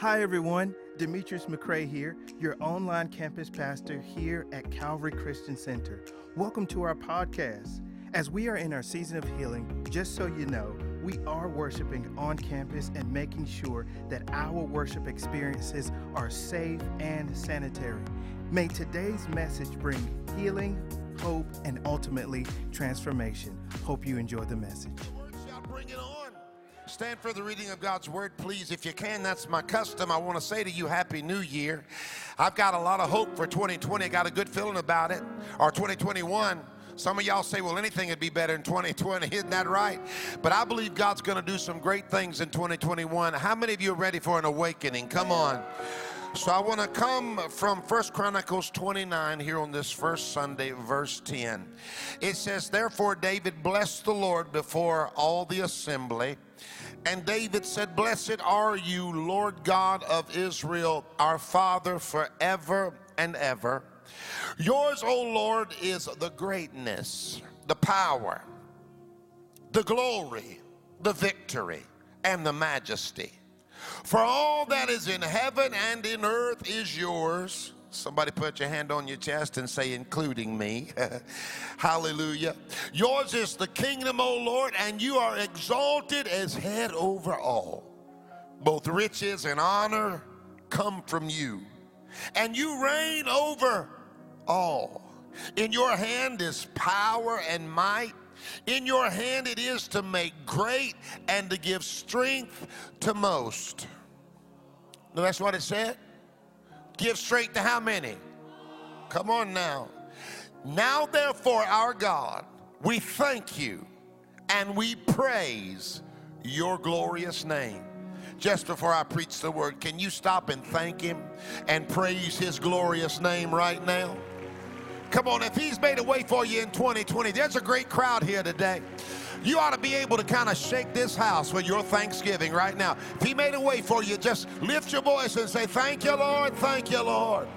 Hi, everyone. Demetrius McCrae here, your online campus pastor here at Calvary Christian Center. Welcome to our podcast. As we are in our season of healing, just so you know, we are worshiping on campus and making sure that our worship experiences are safe and sanitary. May today's message bring healing, hope, and ultimately transformation. Hope you enjoy the message. Stand for the reading of God's word, please. If you can, that's my custom. I want to say to you, Happy New Year. I've got a lot of hope for 2020. I got a good feeling about it. Or 2021. Some of y'all say, well, anything would be better in 2020. Isn't that right? But I believe God's going to do some great things in 2021. How many of you are ready for an awakening? Come on. So I want to come from First Chronicles 29 here on this first Sunday, verse 10. It says, Therefore David blessed the Lord before all the assembly. And David said, Blessed are you, Lord God of Israel, our Father, forever and ever. Yours, O Lord, is the greatness, the power, the glory, the victory, and the majesty. For all that is in heaven and in earth is yours. Somebody put your hand on your chest and say, including me. Hallelujah. Yours is the kingdom, O Lord, and you are exalted as head over all. Both riches and honor come from you, and you reign over all. In your hand is power and might. In your hand it is to make great and to give strength to most. No, that's what it said. Give strength to how many? Come on now. Now, therefore, our God, we thank you and we praise your glorious name. Just before I preach the word, can you stop and thank him and praise his glorious name right now? Come on, if he's made a way for you in 2020, there's a great crowd here today. You ought to be able to kind of shake this house with your thanksgiving right now. If he made a way for you, just lift your voice and say, Thank you, Lord. Thank you, Lord.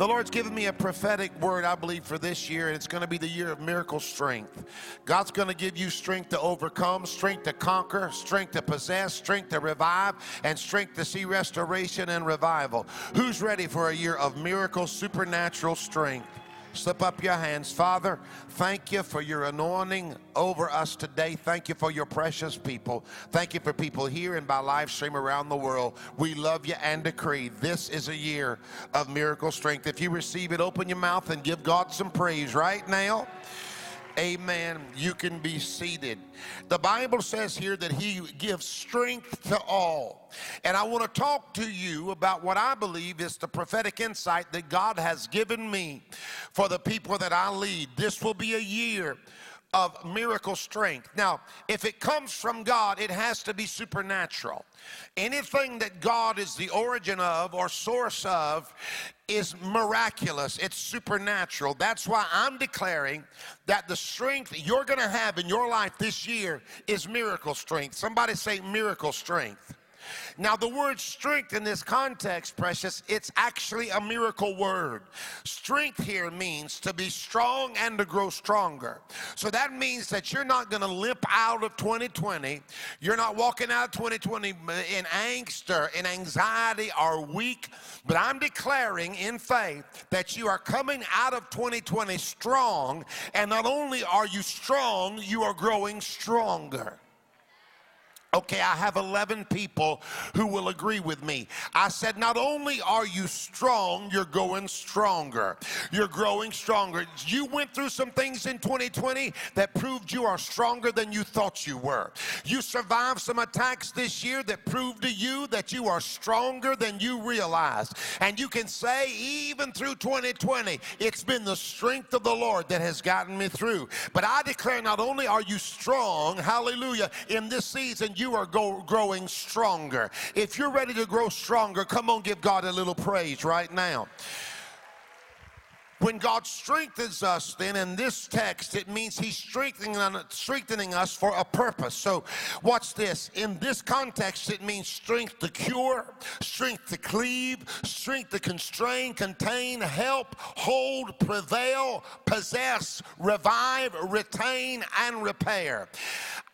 The Lord's given me a prophetic word, I believe, for this year, and it's going to be the year of miracle strength. God's going to give you strength to overcome, strength to conquer, strength to possess, strength to revive, and strength to see restoration and revival. Who's ready for a year of miracle, supernatural strength? Slip up your hands. Father, thank you for your anointing over us today. Thank you for your precious people. Thank you for people here and by live stream around the world. We love you and decree this is a year of miracle strength. If you receive it, open your mouth and give God some praise right now. Amen. You can be seated. The Bible says here that He gives strength to all. And I want to talk to you about what I believe is the prophetic insight that God has given me for the people that I lead. This will be a year of miracle strength. Now, if it comes from God, it has to be supernatural. Anything that God is the origin of or source of is miraculous, it's supernatural. That's why I'm declaring that the strength you're going to have in your life this year is miracle strength. Somebody say miracle strength. Now, the word strength in this context, precious, it's actually a miracle word. Strength here means to be strong and to grow stronger. So that means that you're not going to limp out of 2020. You're not walking out of 2020 in angst or in anxiety or weak. But I'm declaring in faith that you are coming out of 2020 strong. And not only are you strong, you are growing stronger. Okay, I have 11 people who will agree with me. I said, not only are you strong, you're going stronger. You're growing stronger. You went through some things in 2020 that proved you are stronger than you thought you were. You survived some attacks this year that proved to you that you are stronger than you realized. And you can say, even through 2020, it's been the strength of the Lord that has gotten me through. But I declare, not only are you strong, hallelujah, in this season, you are go, growing stronger. If you're ready to grow stronger, come on, give God a little praise right now. When God strengthens us, then in this text, it means He's strengthening, strengthening us for a purpose. So, watch this. In this context, it means strength to cure, strength to cleave, strength to constrain, contain, help, hold, prevail, possess, revive, retain, and repair.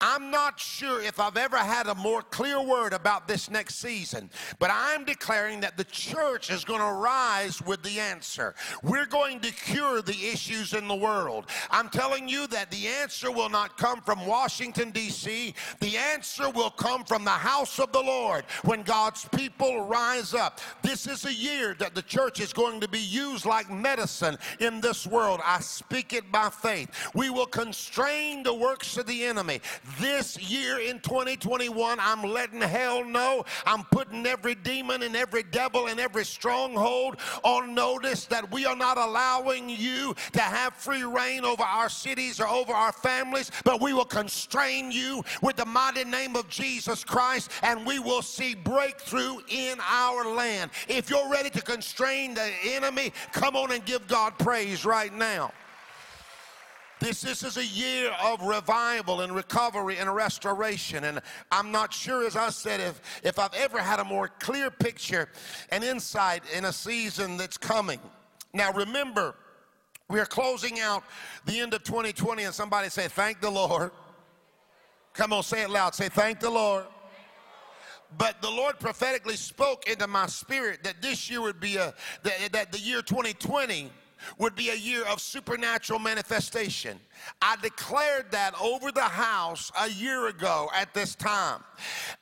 I'm not sure if I've ever had a more clear word about this next season, but I'm declaring that the church is going to rise with the answer. We're going to cure the issues in the world. I'm telling you that the answer will not come from Washington, D.C., the answer will come from the house of the Lord when God's people rise up. This is a year that the church is going to be used like medicine in this world. I speak it by faith. We will constrain the works of the enemy. This year in 2021, I'm letting hell know I'm putting every demon and every devil and every stronghold on notice that we are not allowing you to have free reign over our cities or over our families, but we will constrain you with the mighty name of Jesus Christ and we will see breakthrough in our land. If you're ready to constrain the enemy, come on and give God praise right now. This, this is a year of revival and recovery and restoration. And I'm not sure, as I said, if, if I've ever had a more clear picture and insight in a season that's coming. Now, remember, we are closing out the end of 2020, and somebody say, Thank the Lord. Come on, say it loud. Say, Thank the Lord. But the Lord prophetically spoke into my spirit that this year would be a, that, that the year 2020 would be a year of supernatural manifestation. I declared that over the house a year ago at this time.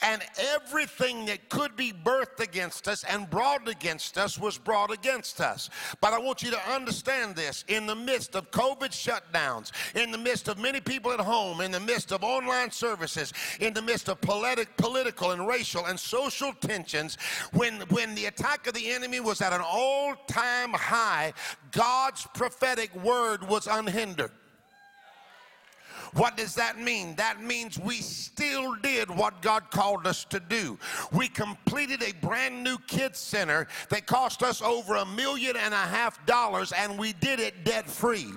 And everything that could be birthed against us and brought against us was brought against us. But I want you to understand this in the midst of COVID shutdowns, in the midst of many people at home, in the midst of online services, in the midst of politic, political and racial and social tensions, when, when the attack of the enemy was at an all time high, God's prophetic word was unhindered. What does that mean? That means we still did what God called us to do. We completed a brand new kids center that cost us over a million and a half dollars and we did it debt free.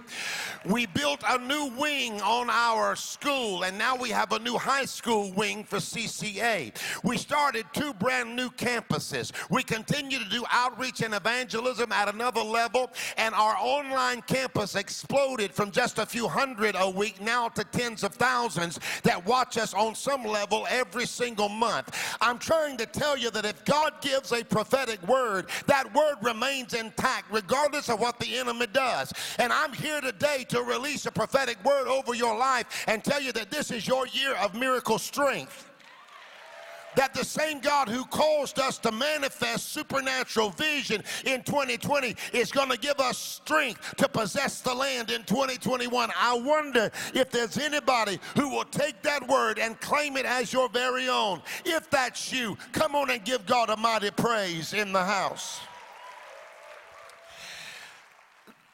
We built a new wing on our school and now we have a new high school wing for CCA. We started two brand new campuses. We continue to do outreach and evangelism at another level and our online campus exploded from just a few hundred a week now to tens of thousands that watch us on some level every single month. I'm trying to tell you that if God gives a prophetic word, that word remains intact regardless of what the enemy does. And I'm here today to release a prophetic word over your life and tell you that this is your year of miracle strength that the same God who caused us to manifest supernatural vision in 2020 is going to give us strength to possess the land in 2021. I wonder if there's anybody who will take that word and claim it as your very own. If that's you, come on and give God a mighty praise in the house.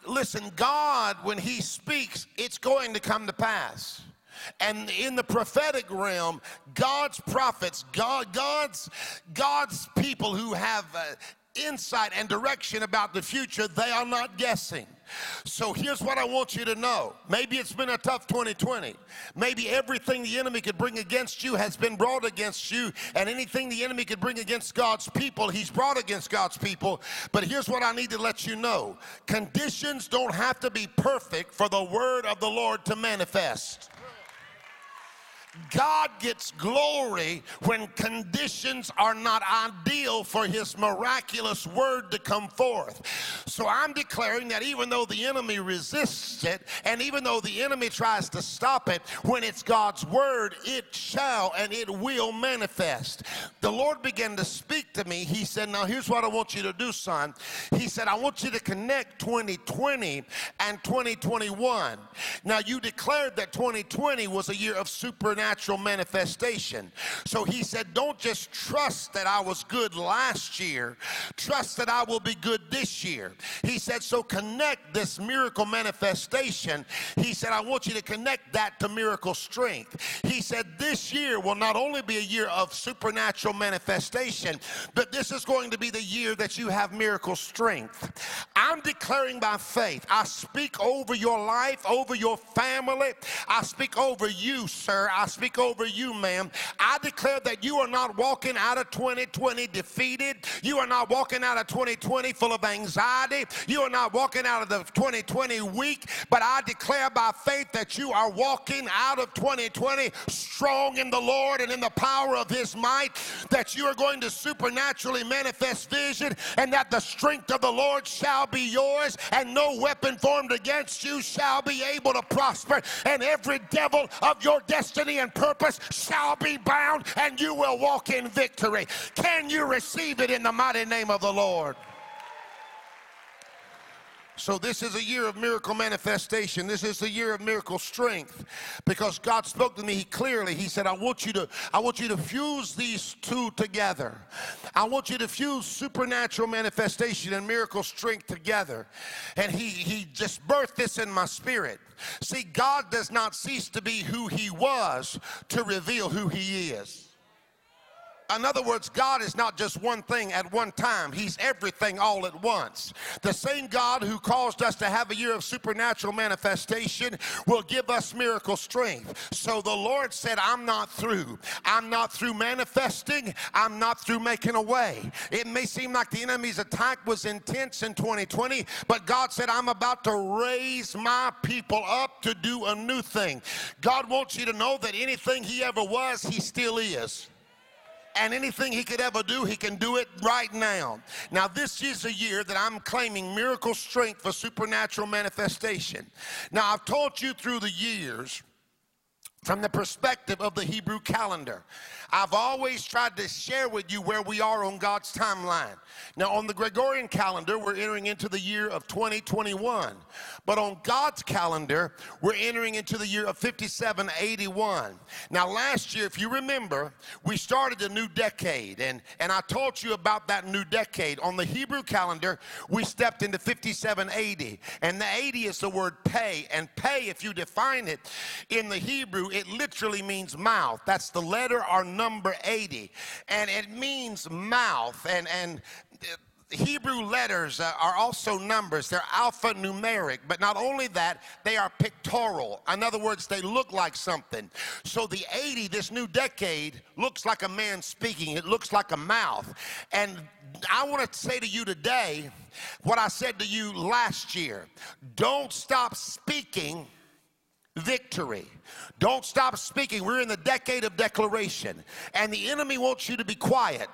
Listen, God, when He speaks, it's going to come to pass. And in the prophetic realm, God's prophets, God, God's, God's people who have uh, insight and direction about the future, they are not guessing. So here's what I want you to know. Maybe it's been a tough 2020. Maybe everything the enemy could bring against you has been brought against you, and anything the enemy could bring against God's people, he's brought against God's people. But here's what I need to let you know conditions don't have to be perfect for the word of the Lord to manifest. God gets glory when conditions are not ideal for his miraculous word to come forth. So I'm declaring that even though the enemy resists it, and even though the enemy tries to stop it, when it's God's word, it shall and it will manifest. The Lord began to speak to me. He said, Now here's what I want you to do, son. He said, I want you to connect 2020 and 2021. Now you declared that 2020 was a year of supernatural supernatural manifestation. So he said, Don't just trust that I was good last year, trust that I will be good this year. He said, So connect this miracle manifestation. He said, I want you to connect that to miracle strength. He said, This year will not only be a year of supernatural manifestation, but this is going to be the year that you have miracle strength. I'm declaring by faith, I speak over your life, over your family. I speak over you, sir. I speak over you, ma'am. I declare that you are not walking out of 2020 defeated. You are not walking out of 2020 full of anxiety. You are not walking out of the 2020 weak, but I declare by faith that you are walking out of 2020 strong in the Lord and in the power of his might, that you are going to supernaturally manifest vision and that the strength of the Lord shall be yours and no weapon formed against you shall be able to prosper and every devil of your destiny and purpose shall be bound and you will walk in victory. Can you receive it in the mighty name of the Lord? So this is a year of miracle manifestation. This is the year of miracle strength because God spoke to me clearly. He said, "I want you to I want you to fuse these two together. I want you to fuse supernatural manifestation and miracle strength together." And he he just birthed this in my spirit. See, God does not cease to be who he was to reveal who he is. In other words, God is not just one thing at one time, He's everything all at once. The same God who caused us to have a year of supernatural manifestation will give us miracle strength. So the Lord said, I'm not through. I'm not through manifesting, I'm not through making a way. It may seem like the enemy's attack was intense in 2020, but God said, I'm about to raise my people up to do a new thing. God wants you to know that anything He ever was, He still is and anything he could ever do, he can do it right now. Now, this is a year that I'm claiming miracle strength for supernatural manifestation. Now, I've taught you through the years from the perspective of the Hebrew calendar. I've always tried to share with you where we are on God's timeline. Now, on the Gregorian calendar, we're entering into the year of 2021. But on God's calendar, we're entering into the year of 5781. Now, last year, if you remember, we started a new decade, and, and I taught you about that new decade. On the Hebrew calendar, we stepped into 5780. And the 80 is the word pay. And pay, if you define it in the Hebrew, it literally means mouth. That's the letter or number 80. And it means mouth. And, and Hebrew letters uh, are also numbers. They're alphanumeric, but not only that, they are pictorial. In other words, they look like something. So the 80, this new decade, looks like a man speaking, it looks like a mouth. And I want to say to you today what I said to you last year don't stop speaking victory. Don't stop speaking. We're in the decade of declaration, and the enemy wants you to be quiet.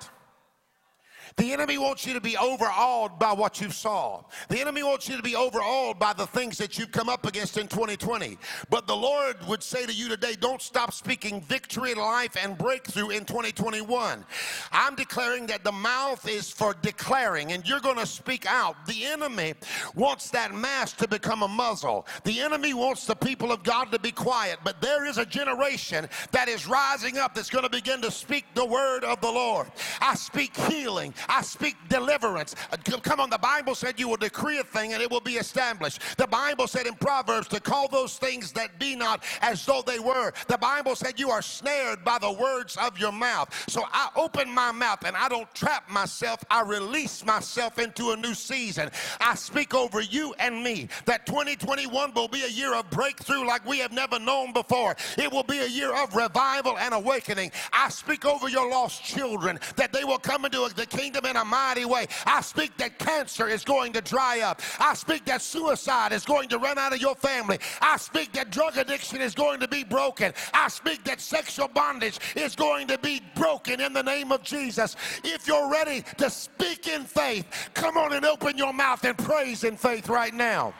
The enemy wants you to be overawed by what you saw. The enemy wants you to be overawed by the things that you've come up against in 2020. But the Lord would say to you today, don't stop speaking victory in life and breakthrough in 2021. I'm declaring that the mouth is for declaring, and you're going to speak out. The enemy wants that mask to become a muzzle. The enemy wants the people of God to be quiet. But there is a generation that is rising up that's going to begin to speak the word of the Lord. I speak healing. I speak deliverance. Uh, come on, the Bible said you will decree a thing and it will be established. The Bible said in Proverbs to call those things that be not as though they were. The Bible said you are snared by the words of your mouth. So I open my mouth and I don't trap myself. I release myself into a new season. I speak over you and me that 2021 will be a year of breakthrough like we have never known before. It will be a year of revival and awakening. I speak over your lost children that they will come into the kingdom kingdom in a mighty way. I speak that cancer is going to dry up. I speak that suicide is going to run out of your family. I speak that drug addiction is going to be broken. I speak that sexual bondage is going to be broken in the name of Jesus. If you're ready to speak in faith, come on and open your mouth and praise in faith right now.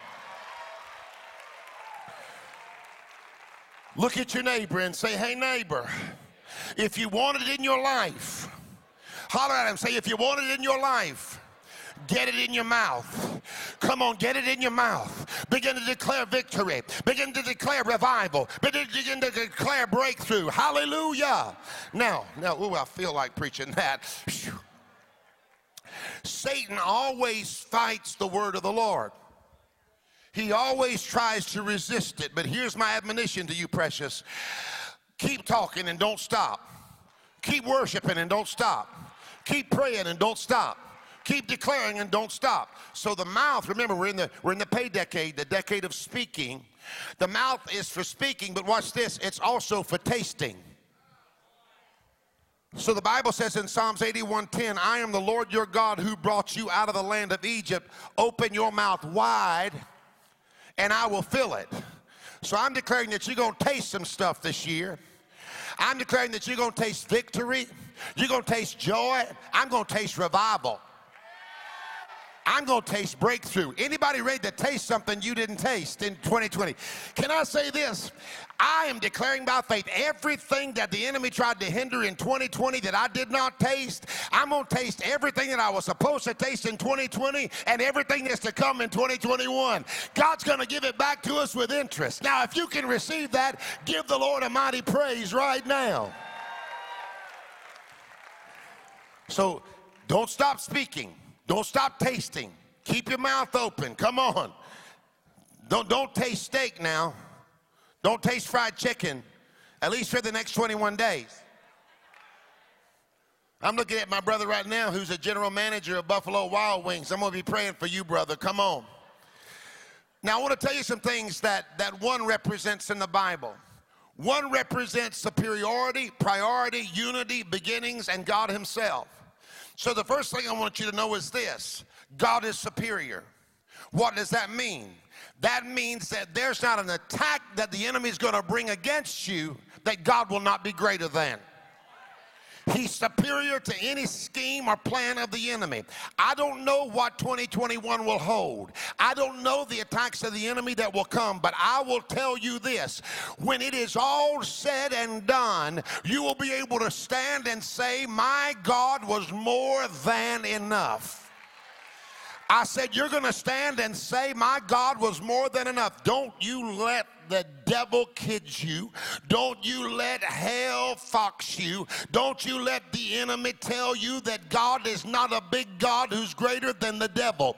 Look at your neighbor and say, Hey, neighbor, if you want it in your life, Holler at him. Say, if you want it in your life, Get it in your mouth. Come on, get it in your mouth. Begin to declare victory. Begin to declare revival. Begin to declare breakthrough. Hallelujah. Now, now, ooh, I feel like preaching that. Satan always fights the word of the Lord. He always tries to resist it. But here's my admonition to you, precious keep talking and don't stop. Keep worshiping and don't stop. Keep praying and don't stop. Keep declaring and don't stop. So the mouth, remember, we're in the we're in the pay decade, the decade of speaking. The mouth is for speaking, but watch this, it's also for tasting. So the Bible says in Psalms 81:10, I am the Lord your God who brought you out of the land of Egypt. Open your mouth wide and I will fill it. So I'm declaring that you're going to taste some stuff this year. I'm declaring that you're going to taste victory. You're going to taste joy. I'm going to taste revival. I'm going to taste breakthrough. Anybody ready to taste something you didn't taste in 2020? Can I say this? I am declaring by faith everything that the enemy tried to hinder in 2020 that I did not taste. I'm going to taste everything that I was supposed to taste in 2020 and everything that's to come in 2021. God's going to give it back to us with interest. Now, if you can receive that, give the Lord a mighty praise right now. So don't stop speaking. Don't stop tasting. Keep your mouth open. Come on. Don't, don't taste steak now. Don't taste fried chicken, at least for the next 21 days. I'm looking at my brother right now who's a general manager of Buffalo Wild Wings. I'm going to be praying for you, brother. Come on. Now, I want to tell you some things that, that one represents in the Bible. One represents superiority, priority, unity, beginnings, and God Himself. So, the first thing I want you to know is this God is superior. What does that mean? That means that there's not an attack that the enemy is going to bring against you that God will not be greater than. He's superior to any scheme or plan of the enemy. I don't know what 2021 will hold. I don't know the attacks of the enemy that will come, but I will tell you this. When it is all said and done, you will be able to stand and say, My God was more than enough. I said, You're going to stand and say, My God was more than enough. Don't you let the devil kid you. Don't you let hell fox you. Don't you let the enemy tell you that God is not a big God who's greater than the devil.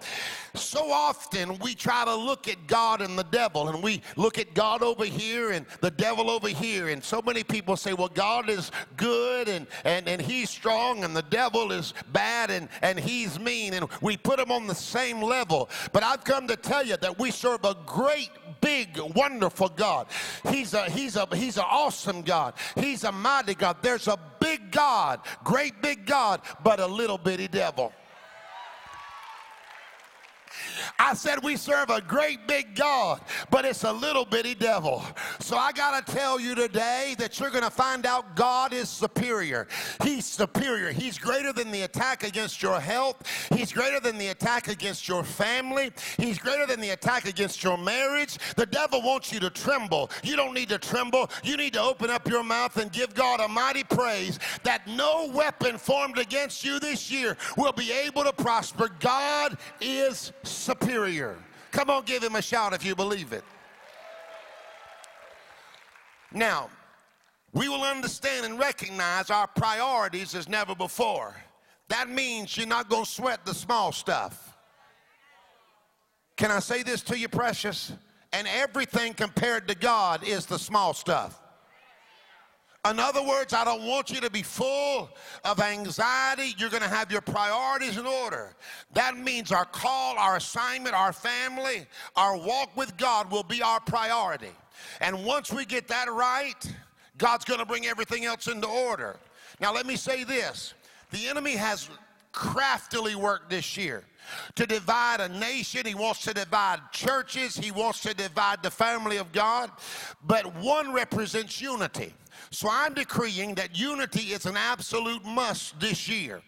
So often we try to look at God and the devil, and we look at God over here and the devil over here. And so many people say, well, God is good and, and, and he's strong, and the devil is bad and, and he's mean. And we put them on the same level. But I've come to tell you that we serve a great, big, wonderful God. He's a he's a he's an awesome God. He's a mighty God. There's a big God, great big God, but a little bitty devil. I said we serve a great big God, but it's a little bitty devil. So I got to tell you today that you're going to find out God is superior. He's superior. He's greater than the attack against your health. He's greater than the attack against your family. He's greater than the attack against your marriage. The devil wants you to tremble. You don't need to tremble. You need to open up your mouth and give God a mighty praise that no weapon formed against you this year will be able to prosper. God is superior. Come on, give him a shout if you believe it. Now, we will understand and recognize our priorities as never before. That means you're not going to sweat the small stuff. Can I say this to you, precious? And everything compared to God is the small stuff. In other words, I don't want you to be full of anxiety. You're going to have your priorities in order. That means our call, our assignment, our family, our walk with God will be our priority. And once we get that right, God's going to bring everything else into order. Now, let me say this the enemy has craftily worked this year to divide a nation. He wants to divide churches. He wants to divide the family of God. But one represents unity. So I'm decreeing that unity is an absolute must this year.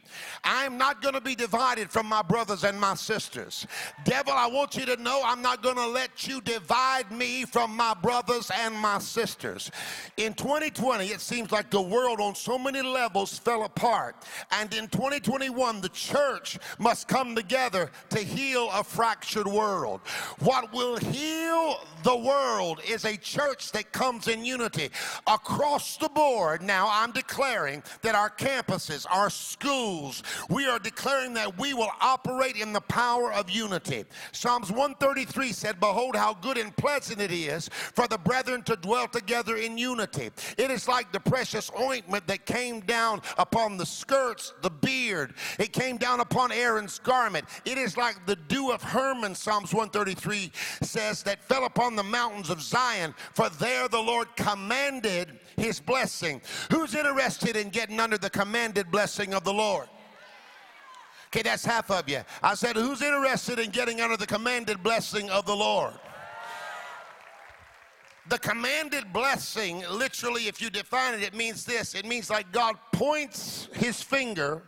I'm not going to be divided from my brothers and my sisters. Devil, I want you to know I'm not going to let you divide me from my brothers and my sisters. In 2020, it seems like the world on so many levels fell apart. And in 2021, the church must come together to heal a fractured world. What will heal the world is a church that comes in unity across the board. Now, I'm declaring that our campuses, our schools, we are declaring that we will operate in the power of unity. Psalms 133 said, Behold, how good and pleasant it is for the brethren to dwell together in unity. It is like the precious ointment that came down upon the skirts, the beard. It came down upon Aaron's garment. It is like the dew of Hermon, Psalms 133 says, that fell upon the mountains of Zion. For there the Lord commanded his blessing. Who's interested in getting under the commanded blessing of the Lord? Okay, that's half of you. I said, who's interested in getting under the commanded blessing of the Lord? The commanded blessing, literally, if you define it, it means this it means like God points his finger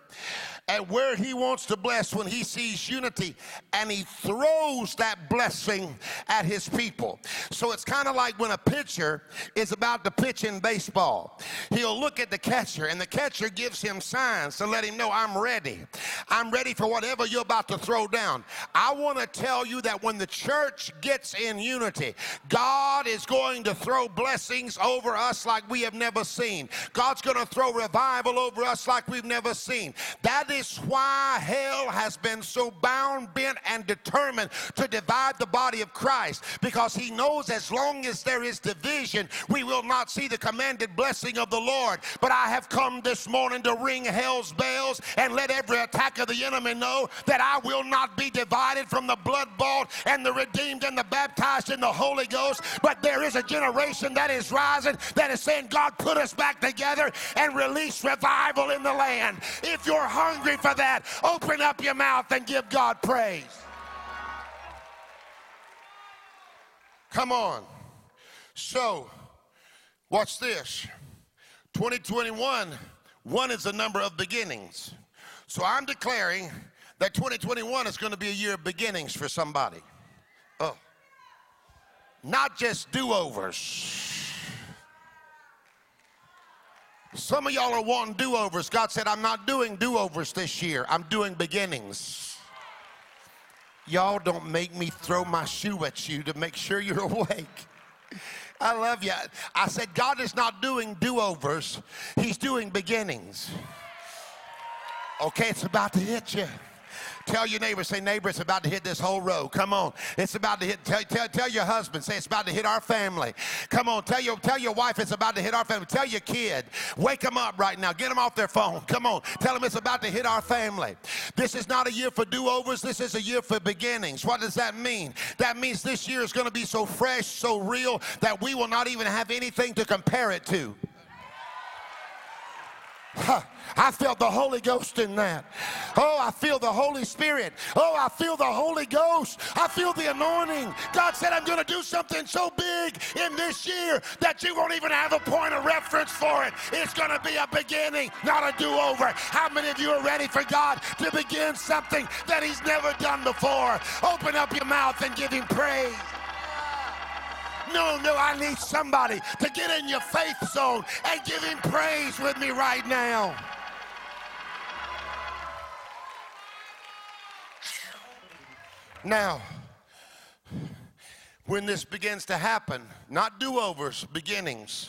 at where he wants to bless when he sees unity and he throws that blessing at his people. So it's kind of like when a pitcher is about to pitch in baseball. He'll look at the catcher and the catcher gives him signs to let him know I'm ready. I'm ready for whatever you're about to throw down. I want to tell you that when the church gets in unity, God is going to throw blessings over us like we have never seen. God's going to throw revival over us like we've never seen. That is why hell has been so bound, bent, and determined to divide the body of Christ because he knows as long as there is division, we will not see the commanded blessing of the Lord. But I have come this morning to ring hell's bells and let every attack of the enemy know that I will not be divided from the blood bought and the redeemed and the baptized in the Holy Ghost. But there is a generation that is rising that is saying, God, put us back together and release revival in the land. If you're hungry, hungry for that, open up your mouth and give God praise. Come on. So, watch this. 2021, one is the number of beginnings. So I'm declaring that 2021 is going to be a year of beginnings for somebody. Oh. Not just do overs some of y'all are wanting do overs. God said, I'm not doing do overs this year, I'm doing beginnings. Y'all don't make me throw my shoe at you to make sure you're awake. I love you. I said, God is not doing do overs, He's doing beginnings. Okay, it's about to hit you. Tell your neighbor, say, neighbor, it's about to hit this whole row. Come on. It's about to hit, tell, tell, tell your husband, say, it's about to hit our family. Come on. Tell your, tell your wife it's about to hit our family. Tell your kid, wake them up right now. Get them off their phone. Come on. Tell them it's about to hit our family. This is not a year for do overs. This is a year for beginnings. What does that mean? That means this year is going to be so fresh, so real, that we will not even have anything to compare it to. I felt the Holy Ghost in that. Oh, I feel the Holy Spirit. Oh, I feel the Holy Ghost. I feel the anointing. God said, I'm going to do something so big in this year that you won't even have a point of reference for it. It's going to be a beginning, not a do over. How many of you are ready for God to begin something that He's never done before? Open up your mouth and give Him praise. No, no, I need somebody to get in your faith zone and give him praise with me right now. Now, when this begins to happen, not do overs, beginnings.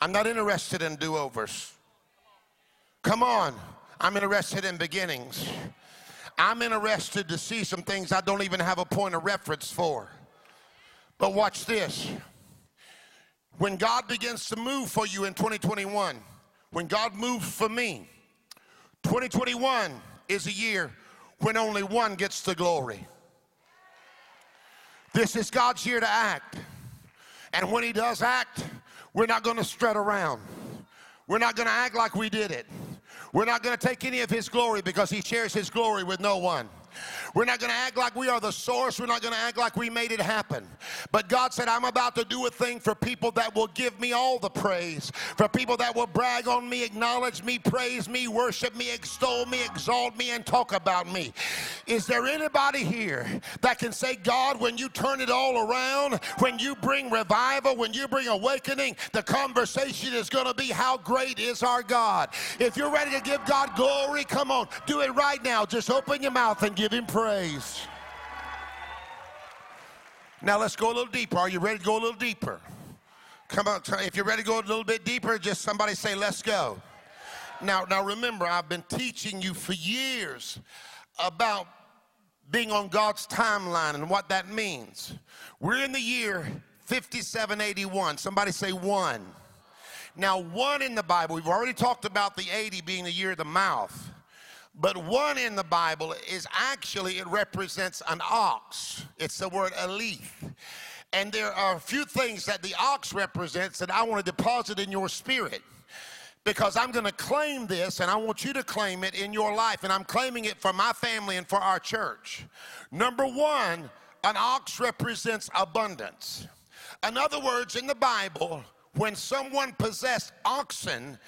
I'm not interested in do overs. Come on, I'm interested in beginnings. I'm interested to see some things I don't even have a point of reference for. But watch this. When God begins to move for you in 2021, when God moves for me, 2021 is a year when only one gets the glory. This is God's year to act. And when He does act, we're not going to strut around. We're not going to act like we did it. We're not going to take any of His glory because He shares His glory with no one. We're not going to act like we are the source. We're not going to act like we made it happen. But God said, I'm about to do a thing for people that will give me all the praise, for people that will brag on me, acknowledge me, praise me, worship me, extol me, exalt me, and talk about me. Is there anybody here that can say, God, when you turn it all around, when you bring revival, when you bring awakening, the conversation is going to be how great is our God? If you're ready to give God glory, come on, do it right now. Just open your mouth and give Him praise. Now let's go a little deeper. Are you ready to go a little deeper? Come on, if you're ready to go a little bit deeper, just somebody say, let's go. Now, now remember, I've been teaching you for years about being on God's timeline and what that means. We're in the year 5781. Somebody say one. Now, one in the Bible, we've already talked about the 80 being the year of the mouth. But one in the Bible is actually, it represents an ox. It's the word aleph. And there are a few things that the ox represents that I want to deposit in your spirit because I'm going to claim this and I want you to claim it in your life. And I'm claiming it for my family and for our church. Number one, an ox represents abundance. In other words, in the Bible, when someone possessed oxen,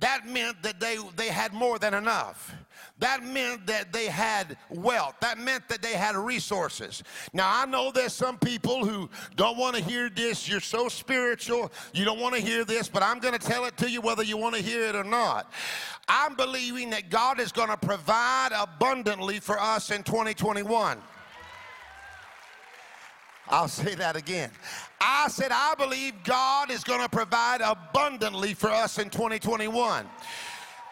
that meant that they, they had more than enough. That meant that they had wealth. That meant that they had resources. Now, I know there's some people who don't want to hear this. You're so spiritual, you don't want to hear this, but I'm going to tell it to you whether you want to hear it or not. I'm believing that God is going to provide abundantly for us in 2021. I'll say that again. I said, I believe God is going to provide abundantly for us in 2021.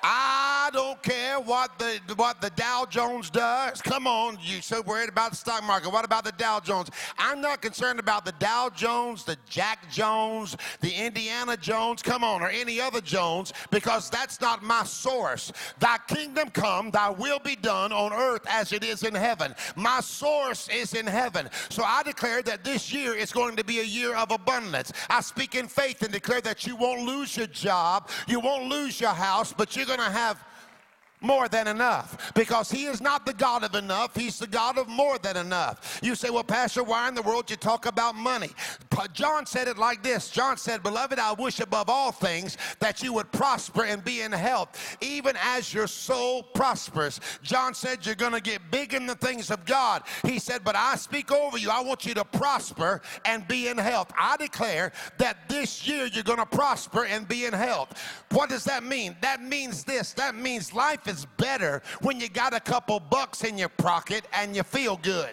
I don't care what the what the Dow Jones does. Come on, you so worried about the stock market. What about the Dow Jones? I'm not concerned about the Dow Jones, the Jack Jones, the Indiana Jones, come on, or any other Jones, because that's not my source. Thy kingdom come, thy will be done on earth as it is in heaven. My source is in heaven. So I declare that this year is going to be a year of abundance. I speak in faith and declare that you won't lose your job, you won't lose your house, but you're going to have more than enough because he is not the God of enough. He's the God of more than enough. You say, well, Pastor, why in the world you talk about money? John said it like this John said, Beloved, I wish above all things that you would prosper and be in health, even as your soul prospers. John said, You're going to get big in the things of God. He said, But I speak over you. I want you to prosper and be in health. I declare that this year you're going to prosper and be in health. What does that mean? That means this that means life is is better when you got a couple bucks in your pocket and you feel good.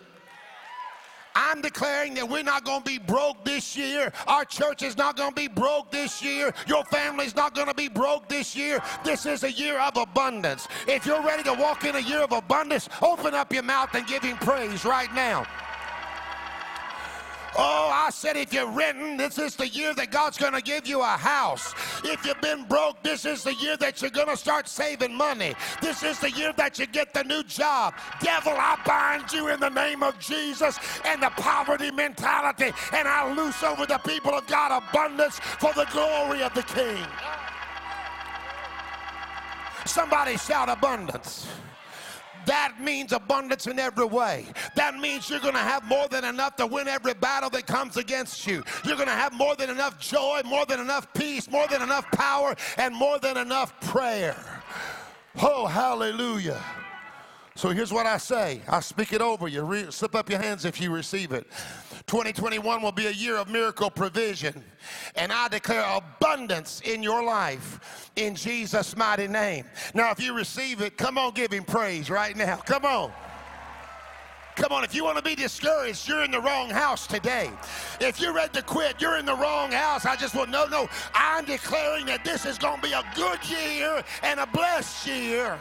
I'm declaring that we're not going to be broke this year. Our church is not going to be broke this year. Your family's not going to be broke this year. This is a year of abundance. If you're ready to walk in a year of abundance, open up your mouth and give Him praise right now. Oh, I said if you're renting, this is the year that God's going to give you a house. If you've been broke, this is the year that you're going to start saving money. This is the year that you get the new job. Devil, I bind you in the name of Jesus and the poverty mentality, and I loose over the people of God abundance for the glory of the King. Somebody shout abundance. That means abundance in every way. That means you're going to have more than enough to win every battle that comes against you. You're going to have more than enough joy, more than enough peace, more than enough power, and more than enough prayer. Oh, hallelujah. So here's what I say I speak it over you. Re- slip up your hands if you receive it. 2021 will be a year of miracle provision. And I declare abundance in your life in Jesus' mighty name. Now, if you receive it, come on, give him praise right now. Come on. Come on, if you want to be discouraged, you're in the wrong house today. If you're ready to quit, you're in the wrong house. I just want no, no. I'm declaring that this is going to be a good year and a blessed year.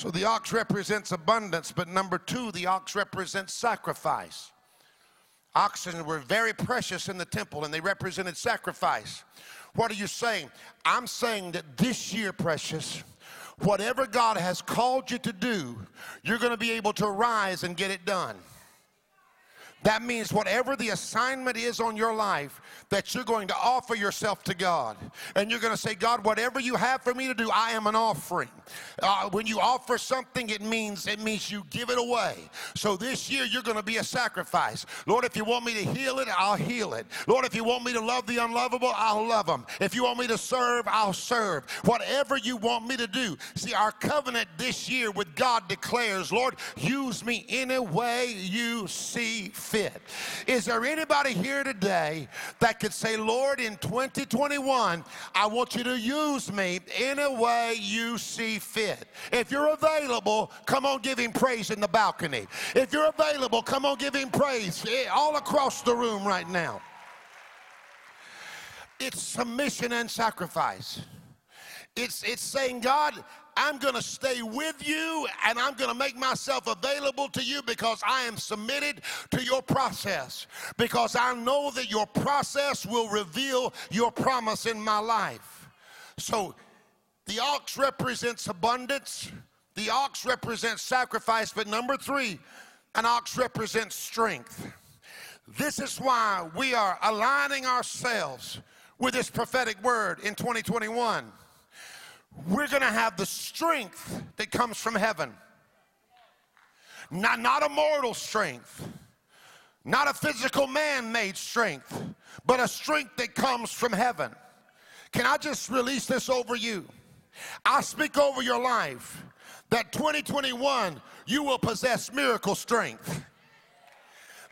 So the ox represents abundance, but number two, the ox represents sacrifice. Oxen were very precious in the temple and they represented sacrifice. What are you saying? I'm saying that this year, precious, whatever God has called you to do, you're going to be able to rise and get it done. That means whatever the assignment is on your life, that you're going to offer yourself to God. And you're going to say, God, whatever you have for me to do, I am an offering. Uh, when you offer something, it means it means you give it away. So this year you're going to be a sacrifice. Lord, if you want me to heal it, I'll heal it. Lord, if you want me to love the unlovable, I'll love them. If you want me to serve, I'll serve. Whatever you want me to do. See, our covenant this year with God declares, Lord, use me in a way you see. Is there anybody here today that could say, Lord, in 2021, I want you to use me in a way you see fit? If you're available, come on, give him praise in the balcony. If you're available, come on, give him praise eh, all across the room right now. It's submission and sacrifice. It's, it's saying, God, I'm going to stay with you and I'm going to make myself available to you because I am submitted to your process. Because I know that your process will reveal your promise in my life. So the ox represents abundance, the ox represents sacrifice, but number three, an ox represents strength. This is why we are aligning ourselves with this prophetic word in 2021 we're going to have the strength that comes from heaven. Not, not a mortal strength, not a physical man made strength, but a strength that comes from heaven. Can I just release this over you? I speak over your life that 2021 you will possess miracle strength.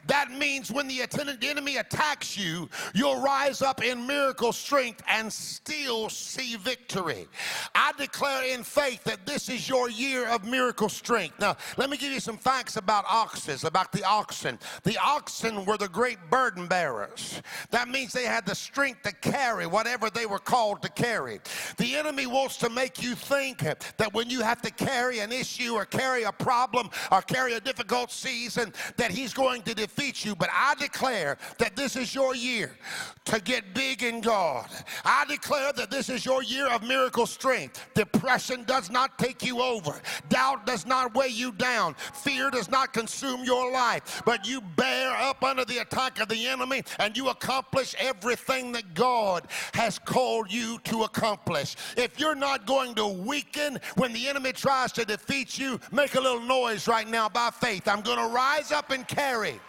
That means when the enemy attacks you, you'll rise up in miracle strength and still see victory. I declare in faith that this is your year of miracle strength. Now, let me give you some facts about oxes, about the oxen. The oxen were the great burden bearers. That means they had the strength to carry whatever they were called to carry. The enemy wants to make you think that when you have to carry an issue or carry a problem or carry a difficult season, that he's going to defeat defeat you, but I declare that this is your year to get big in God. I declare that this is your year of miracle strength. Depression does not take you over, doubt does not weigh you down, fear does not consume your life, but you bear up under the attack of the enemy and you accomplish everything that God has called you to accomplish. If you're not going to weaken when the enemy tries to defeat you, make a little noise right now by faith. I'm going to rise up and carry.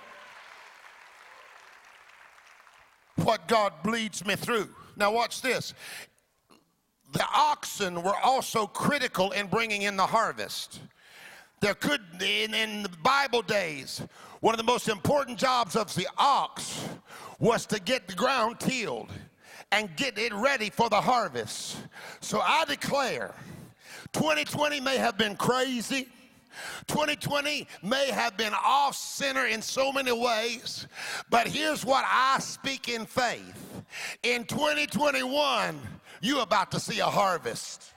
What God bleeds me through. Now, watch this. The oxen were also critical in bringing in the harvest. There could, in, in the Bible days, one of the most important jobs of the ox was to get the ground tilled and get it ready for the harvest. So I declare 2020 may have been crazy. 2020 may have been off center in so many ways, but here's what I speak in faith. In 2021, you're about to see a harvest.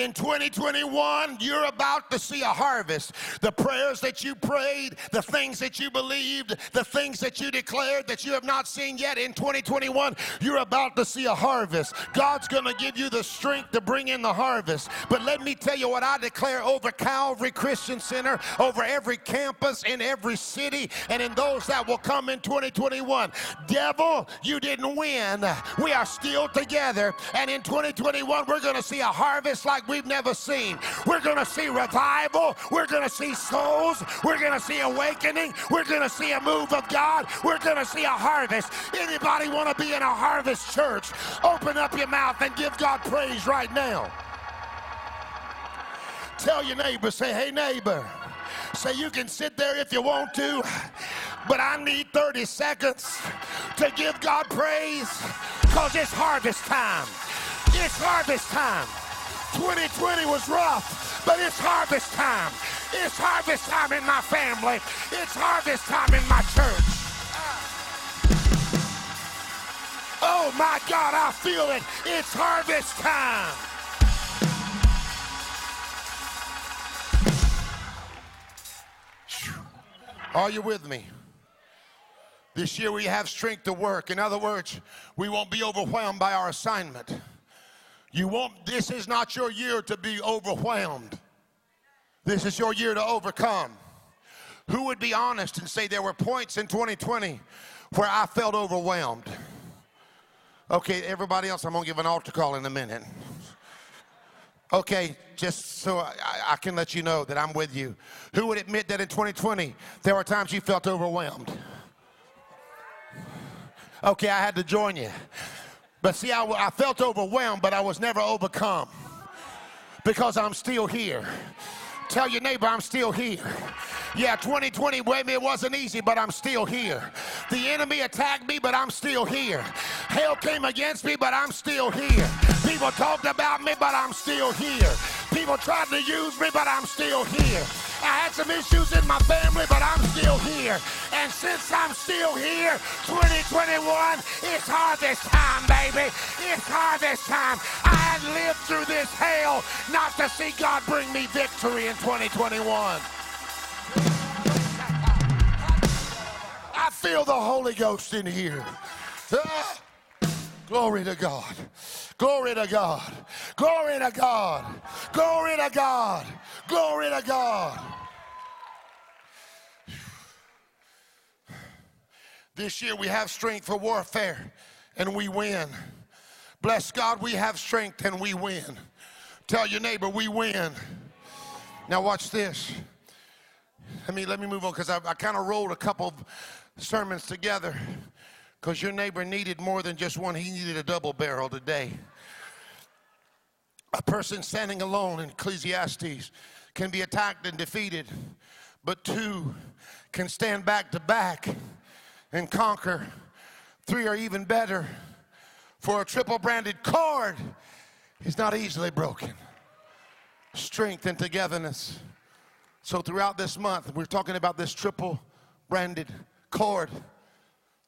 In 2021, you're about to see a harvest. The prayers that you prayed, the things that you believed, the things that you declared that you have not seen yet in 2021, you're about to see a harvest. God's going to give you the strength to bring in the harvest. But let me tell you what I declare over Calvary Christian Center, over every campus, in every city, and in those that will come in 2021. Devil, you didn't win. We are still together. And in 2021, we're going to see a harvest like we've never seen. We're going to see revival. We're going to see souls. We're going to see awakening. We're going to see a move of God. We're going to see a harvest. Anybody want to be in a harvest church? Open up your mouth and give God praise right now. Tell your neighbor, say, hey, neighbor. Say, you can sit there if you want to, but I need 30 seconds to give God praise because it's harvest time. It's harvest time. 2020 was rough, but it's harvest time. It's harvest time in my family. It's harvest time in my church. Oh my God, I feel it. It's harvest time. Are you with me? This year we have strength to work. In other words, we won't be overwhelmed by our assignment. You won't, this is not your year to be overwhelmed. This is your year to overcome. Who would be honest and say there were points in 2020 where I felt overwhelmed? Okay, everybody else, I'm to give an altar call in a minute. Okay, just so I, I, can let you know that I'm with you. Who would admit that in 2020 there were times you felt overwhelmed? Okay, I had to join you. But see, I, I felt overwhelmed, but I was never overcome because I'm still here. Tell your neighbor I'm still here. Yeah, 2020, maybe it wasn't easy, but I'm still here. The enemy attacked me, but I'm still here. Hell came against me, but I'm still here. People talked about me, but I'm still here. People tried to use me, but I'm still here. I had some issues in my family, but I'm still here. And since I'm still here, 2021, it's hard this time, baby. It's hard this time. I had lived through this hell not to see God bring me victory in 2021. I feel the Holy Ghost in here. Ah, glory to God. Glory to God. Glory to God. Glory to God. Glory to God. This year we have strength for warfare and we win. Bless God, we have strength and we win. Tell your neighbor, we win. Now watch this. Let me let me move on because I, I kind of rolled a couple sermons together because your neighbor needed more than just one. He needed a double barrel today. A person standing alone in Ecclesiastes can be attacked and defeated, but two can stand back to back and conquer. Three are even better, for a triple branded cord is not easily broken. Strength and togetherness. So, throughout this month, we're talking about this triple branded cord.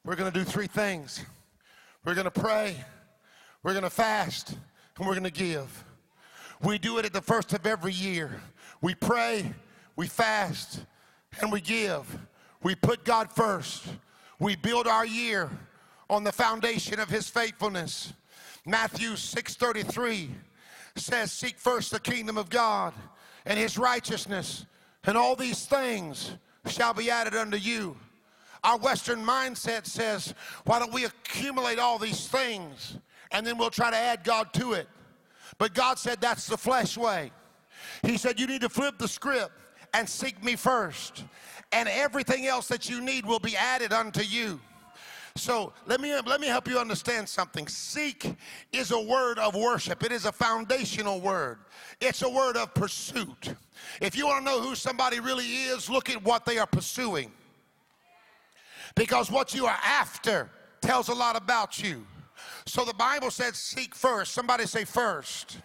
We're going to do three things we're going to pray, we're going to fast, and we're going to give. We do it at the first of every year. We pray, we fast, and we give. We put God first. We build our year on the foundation of his faithfulness. Matthew 6:33 says, "Seek first the kingdom of God and his righteousness, and all these things shall be added unto you." Our Western mindset says, why don't we accumulate all these things and then we'll try to add God to it? But God said that's the flesh way. He said, you need to flip the script and seek me first, and everything else that you need will be added unto you. So let me let me help you understand something. Seek is a word of worship. It is a foundational word. It's a word of pursuit. If you want to know who somebody really is, look at what they are pursuing. Because what you are after tells a lot about you. So the Bible says, seek first. Somebody say first.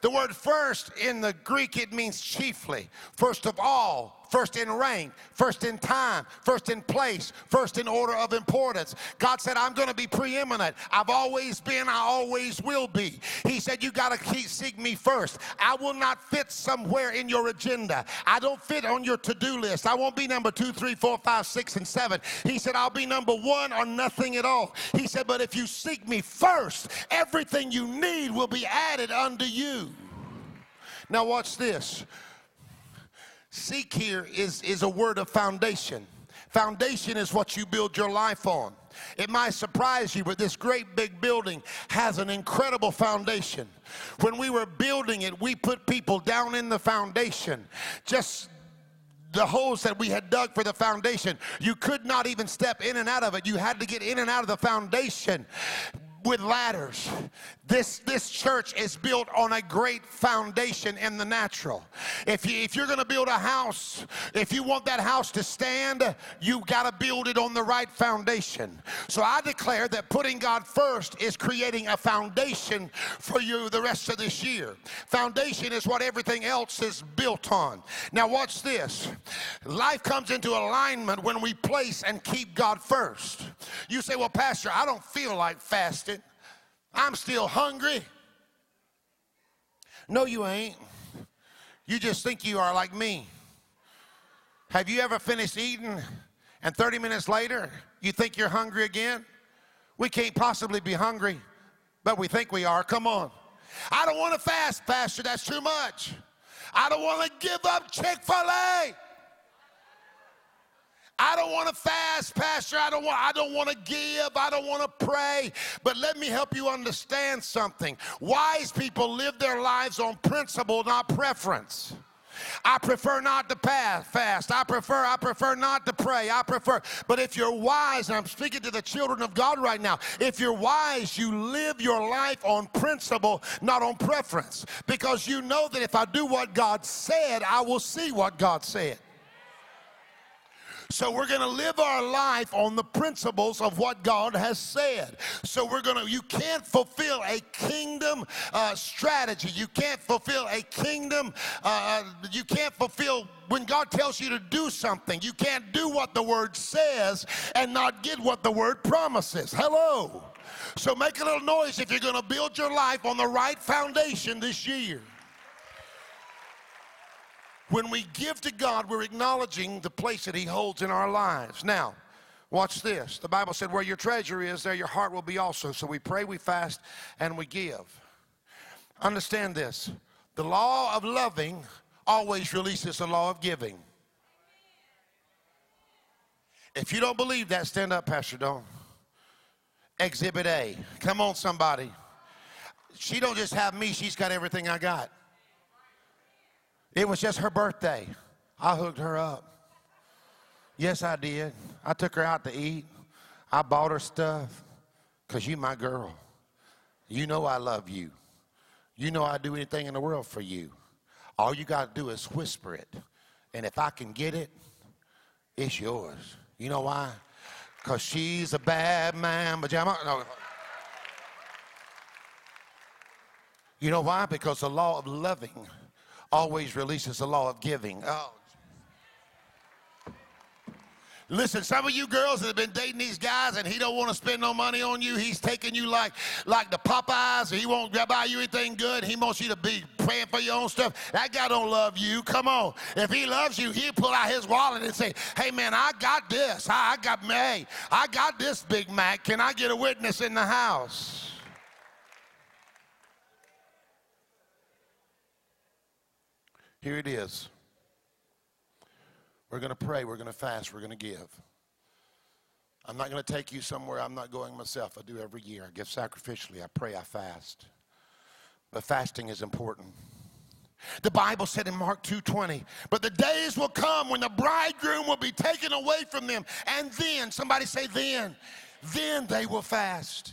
The word first in the Greek, it means chiefly, first of all, first in rank, first in time, first in place, first in order of importance. God said, I'm going to be preeminent. I've always been, I always will be. He said, You got to keep seek me first. I will not fit somewhere in your agenda. I don't fit on your to do list. I won't be number two, three, four, five, six, and seven. He said, I'll be number one or nothing at all. He said, But if you seek me first, everything you need will be added unto you. Now, watch this. Seek here is, is a word of foundation. Foundation is what you build your life on. It might surprise you, but this great big building has an incredible foundation. When we were building it, we put people down in the foundation. Just the holes that we had dug for the foundation, you could not even step in and out of it. You had to get in and out of the foundation with ladders. This, this church is built on a great foundation in the natural. If, you, if you're going to build a house, if you want that house to stand, you've got to build it on the right foundation. So I declare that putting God first is creating a foundation for you the rest of this year. Foundation is what everything else is built on. Now, watch this life comes into alignment when we place and keep God first. You say, Well, Pastor, I don't feel like fasting. I'm still hungry. No, you ain't. You just think you are like me. Have you ever finished eating and 30 minutes later you think you're hungry again? We can't possibly be hungry, but we think we are. Come on. I don't want to fast, Pastor. That's too much. I don't want to give up Chick fil A. I don't want to fast, Pastor. I don't want, I don't want to give. I don't want to pray. But let me help you understand something. Wise people live their lives on principle, not preference. I prefer not to fast. I prefer, I prefer not to pray. I prefer. But if you're wise, and I'm speaking to the children of God right now, if you're wise, you live your life on principle, not on preference. Because you know that if I do what God said, I will see what God said. So we're going to live our life on the principles of what God has said. So we're going to, you can't fulfill a kingdom uh, strategy. You can't fulfill a kingdom, uh, you can't fulfill when God tells you to do something. You can't do what the word says and not get what the word promises. Hello. So make a little noise if you're going to build your life on the right foundation this year. When we give to God, we're acknowledging the place that He holds in our lives. Now, watch this. The Bible said, Where your treasure is, there your heart will be also. So we pray, we fast, and we give. Understand this the law of loving always releases the law of giving. If you don't believe that, stand up, Pastor Don. Exhibit A. Come on, somebody. She don't just have me, she's got everything I got. It was just her birthday. I hooked her up. Yes, I did. I took her out to eat. I bought her stuff because you my girl. You know I love you. You know I'd do anything in the world for you. All you got to do is whisper it. And if I can get it, it's yours. You know why? Because she's a bad man pajama. No. You know why? Because the law of loving always releases the law of giving. Oh. Listen, some of you girls that have been dating these guys and he don't want to spend no money on you. He's taking you like like the Popeyes. He won't buy you anything good. He wants you to be paying for your own stuff. That guy don't love you. Come on. If he loves you, he'll pull out his wallet and say, hey, man, I got this. I, I got, hey, I got this Big Mac. Can I get a witness in the house? Here it is. We're going to pray, we're going to fast, we're going to give. I'm not going to take you somewhere I'm not going myself. I do every year. I give sacrificially, I pray, I fast. But fasting is important. The Bible said in Mark 2:20, "But the days will come when the bridegroom will be taken away from them, and then somebody say then, then they will fast."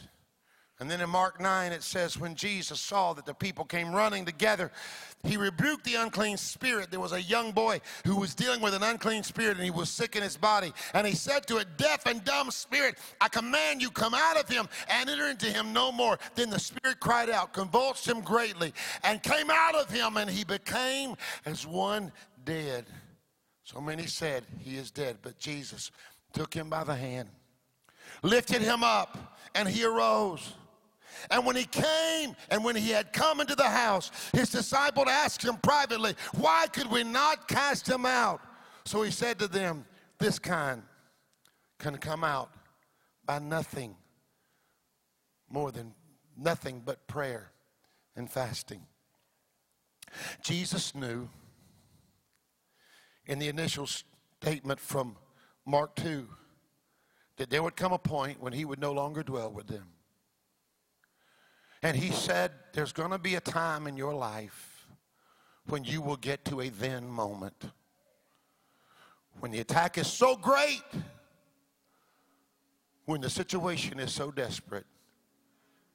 And then in Mark 9 it says when Jesus saw that the people came running together he rebuked the unclean spirit. There was a young boy who was dealing with an unclean spirit and he was sick in his body. And he said to a deaf and dumb spirit, I command you, come out of him and enter into him no more. Then the spirit cried out, convulsed him greatly, and came out of him, and he became as one dead. So many said, He is dead. But Jesus took him by the hand, lifted him up, and he arose. And when he came and when he had come into the house, his disciple asked him privately, Why could we not cast him out? So he said to them, This kind can come out by nothing more than nothing but prayer and fasting. Jesus knew in the initial statement from Mark 2 that there would come a point when he would no longer dwell with them. And he said, There's going to be a time in your life when you will get to a then moment. When the attack is so great, when the situation is so desperate,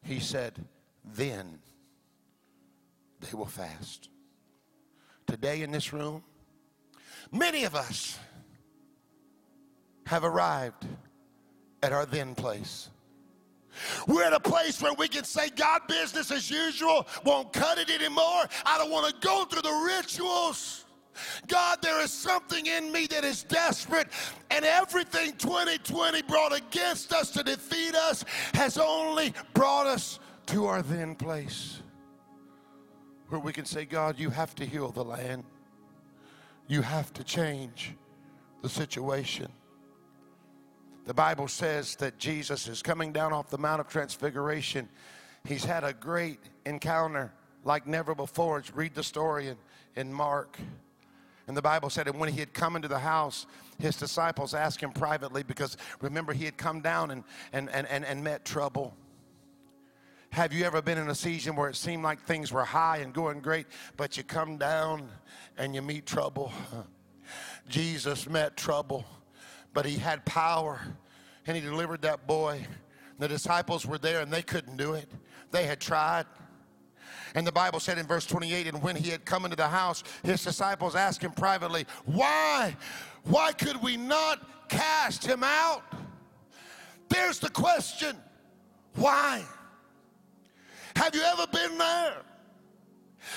he said, Then they will fast. Today in this room, many of us have arrived at our then place. We're at a place where we can say, God, business as usual, won't cut it anymore. I don't want to go through the rituals. God, there is something in me that is desperate, and everything 2020 brought against us to defeat us has only brought us to our then place where we can say, God, you have to heal the land, you have to change the situation. The Bible says that Jesus is coming down off the Mount of Transfiguration He's had a great encounter like never before. Read the story in, in Mark. And the Bible said, and when he had come into the house, his disciples asked him privately because remember, he had come down and, and, and, and, and met trouble. Have you ever been in a season where it seemed like things were high and going great, but you come down and you meet trouble? Jesus met trouble, but he had power and he delivered that boy. The disciples were there and they couldn't do it. They had tried. And the Bible said in verse 28, and when he had come into the house, his disciples asked him privately, Why? Why could we not cast him out? There's the question. Why? Have you ever been there?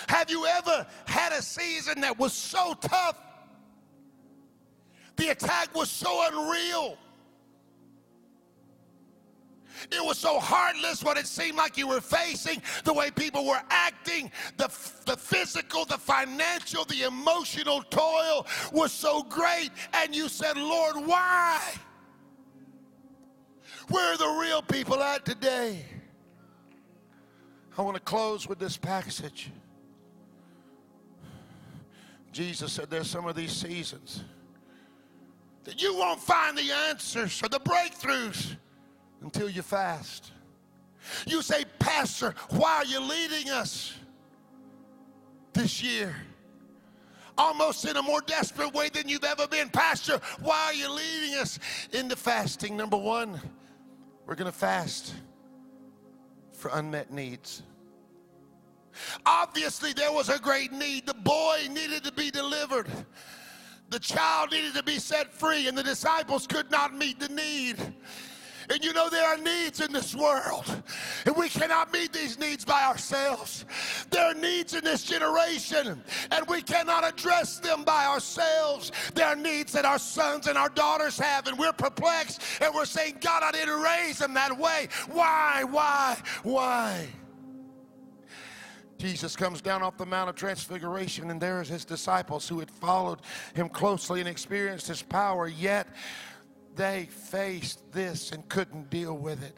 Have you ever had a season that was so tough? The attack was so unreal. It was so heartless what it seemed like you were facing, the way people were acting, the, the physical, the financial, the emotional toil was so great. And you said, Lord, why? Where are the real people at today? I want to close with this passage. Jesus said there's some of these seasons that you won't find the answers or the breakthroughs until you fast. You say, Pastor, why are you leading us this year? Almost in a more desperate way than you've ever been. Pastor, why are you leading us into fasting? Number one, we're going to fast for unmet needs. Obviously, there was a great need. The boy needed to be delivered. The child needed to be set free, and the disciples could not meet the need. And you know, there are needs in this world, and we cannot meet these needs by ourselves. There are needs in this generation, and we cannot address them by ourselves. There are needs that our sons and our daughters have, and we're perplexed, and we're saying, God, I didn't raise them that way. Why, why, why? Jesus comes down off the Mount of Transfiguration, and there's his disciples who had followed him closely and experienced his power, yet they faced this and couldn't deal with it.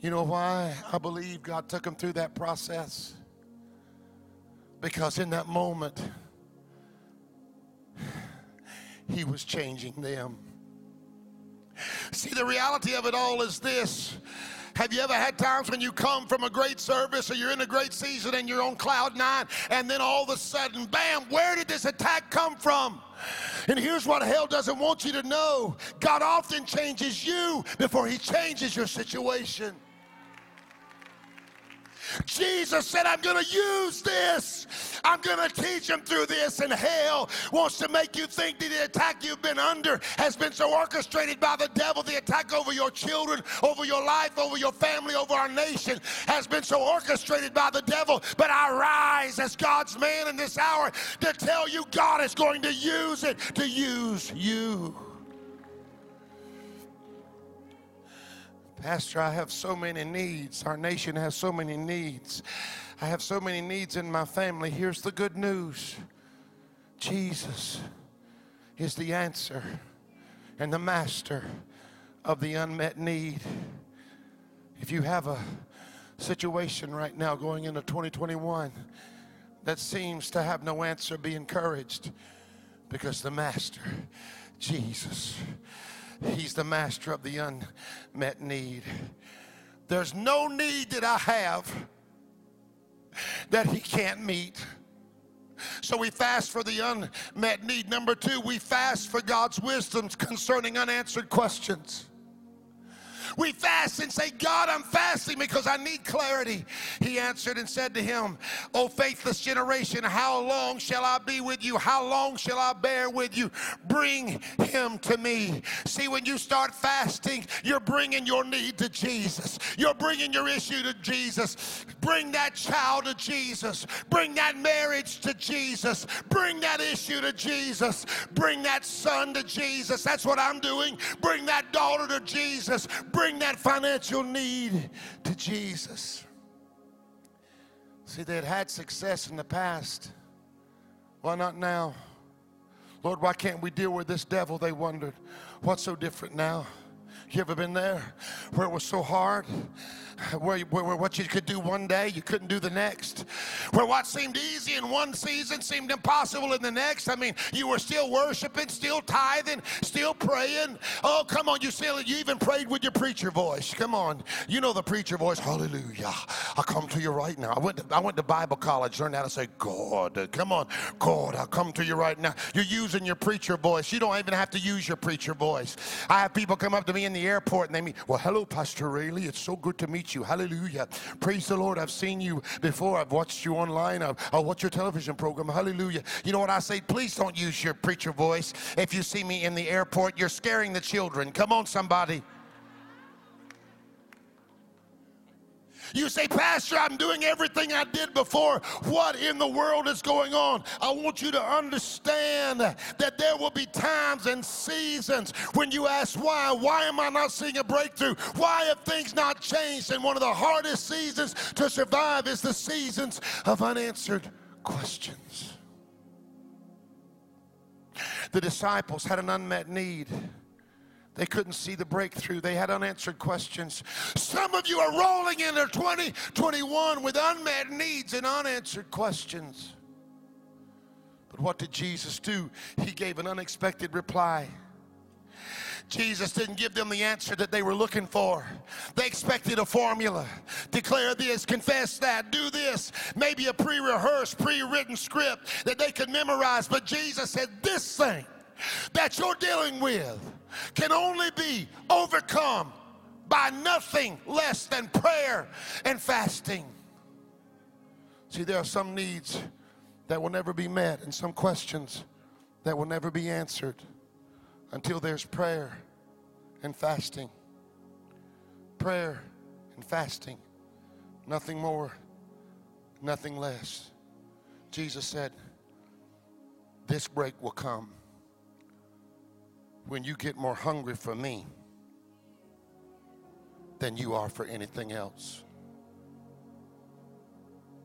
You know why? I believe God took them through that process. Because in that moment, He was changing them. See, the reality of it all is this. Have you ever had times when you come from a great service or you're in a great season and you're on cloud nine, and then all of a sudden, bam, where did this attack come from? And here's what hell doesn't want you to know God often changes you before he changes your situation. Jesus said, I'm going to use this. I'm going to teach them through this. And hell wants to make you think that the attack you've been under has been so orchestrated by the devil. The attack over your children, over your life, over your family, over our nation has been so orchestrated by the devil. But I rise as God's man in this hour to tell you God is going to use it to use you. Pastor, I have so many needs. Our nation has so many needs. I have so many needs in my family. Here's the good news Jesus is the answer and the master of the unmet need. If you have a situation right now going into 2021 that seems to have no answer, be encouraged because the master, Jesus, He's the master of the unmet need. There's no need that I have that He can't meet. So we fast for the unmet need. Number two, we fast for God's wisdom concerning unanswered questions. We fast and say, God, I'm fasting because I need clarity. He answered and said to him, O faithless generation, how long shall I be with you? How long shall I bear with you? Bring him to me. See, when you start fasting, you're bringing your need to Jesus. You're bringing your issue to Jesus. Bring that child to Jesus. Bring that marriage to Jesus. Bring that issue to Jesus. Bring that son to Jesus. That's what I'm doing. Bring that daughter to Jesus. Bring that financial need to Jesus. See, they had had success in the past. Why not now? Lord, why can't we deal with this devil? They wondered. What's so different now? You ever been there where it was so hard? Where, where, where, what you could do one day, you couldn't do the next. Where what seemed easy in one season seemed impossible in the next. I mean, you were still worshiping, still tithing, still praying. Oh, come on, you still you even prayed with your preacher voice. Come on, you know the preacher voice. Hallelujah! I come to you right now. I went to, I went to Bible college, learned how to say God. Come on, God, I come to you right now. You're using your preacher voice. You don't even have to use your preacher voice. I have people come up to me in the airport and they meet. Well, hello, Pastor Rayleigh. It's so good to meet you. Hallelujah. Praise the Lord. I've seen you before. I've watched you online. I'll oh, watch your television program. Hallelujah. You know what I say? Please don't use your preacher voice. If you see me in the airport, you're scaring the children. Come on, somebody. You say, Pastor, I'm doing everything I did before. What in the world is going on? I want you to understand that there will be times and seasons when you ask, why? Why am I not seeing a breakthrough? Why have things not changed? And one of the hardest seasons to survive is the seasons of unanswered questions. The disciples had an unmet need. They couldn't see the breakthrough. They had unanswered questions. Some of you are rolling into 2021 with unmet needs and unanswered questions. But what did Jesus do? He gave an unexpected reply. Jesus didn't give them the answer that they were looking for. They expected a formula. Declare this, confess that, do this. Maybe a pre rehearsed, pre written script that they could memorize. But Jesus said, This thing that you're dealing with can only be overcome by nothing less than prayer and fasting. See, there are some needs that will never be met and some questions that will never be answered until there's prayer and fasting. Prayer and fasting. Nothing more, nothing less. Jesus said, This break will come when you get more hungry for me than you are for anything else.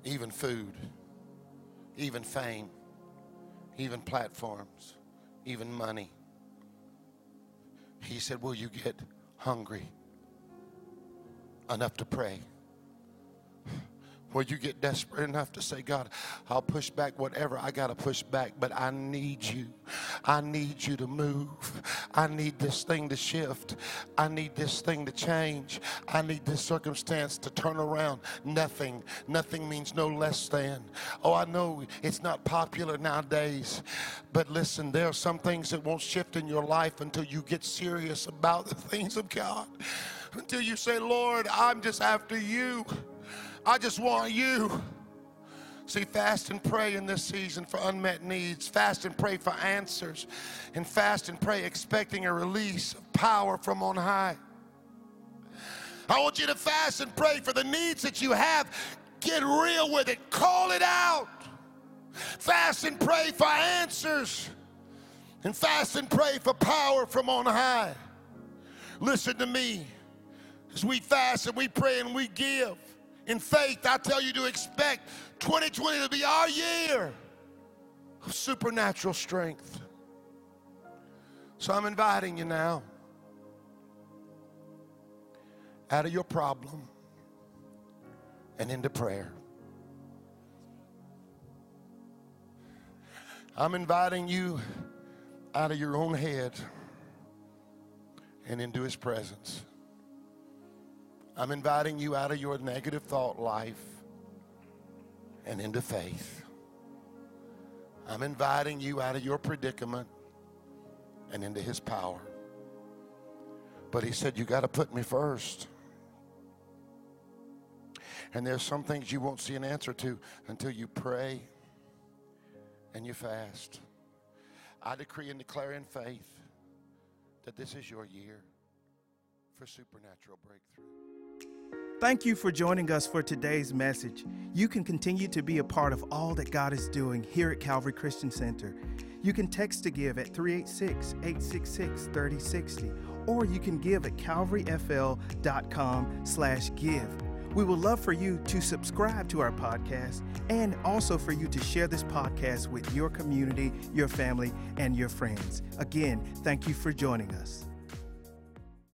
Even food, even fame, even platforms, even money. He said, Will you get hungry enough to pray? Where you get desperate enough to say, God, I'll push back whatever I got to push back, but I need you. I need you to move. I need this thing to shift. I need this thing to change. I need this circumstance to turn around. Nothing. Nothing means no less than. Oh, I know it's not popular nowadays, but listen, there are some things that won't shift in your life until you get serious about the things of God. Until you say, Lord, I'm just after you. I just want you. See, fast and pray in this season for unmet needs. Fast and pray for answers. And fast and pray expecting a release of power from on high. I want you to fast and pray for the needs that you have. Get real with it, call it out. Fast and pray for answers. And fast and pray for power from on high. Listen to me. As we fast and we pray and we give, in faith, I tell you to expect 2020 to be our year of supernatural strength. So I'm inviting you now out of your problem and into prayer. I'm inviting you out of your own head and into his presence. I'm inviting you out of your negative thought life and into faith. I'm inviting you out of your predicament and into his power. But he said, You got to put me first. And there's some things you won't see an answer to until you pray and you fast. I decree and declare in faith that this is your year for supernatural breakthrough. Thank you for joining us for today's message. You can continue to be a part of all that God is doing here at Calvary Christian Center. You can text to give at 386 866 3060, or you can give at calvaryfl.com slash give. We would love for you to subscribe to our podcast and also for you to share this podcast with your community, your family, and your friends. Again, thank you for joining us.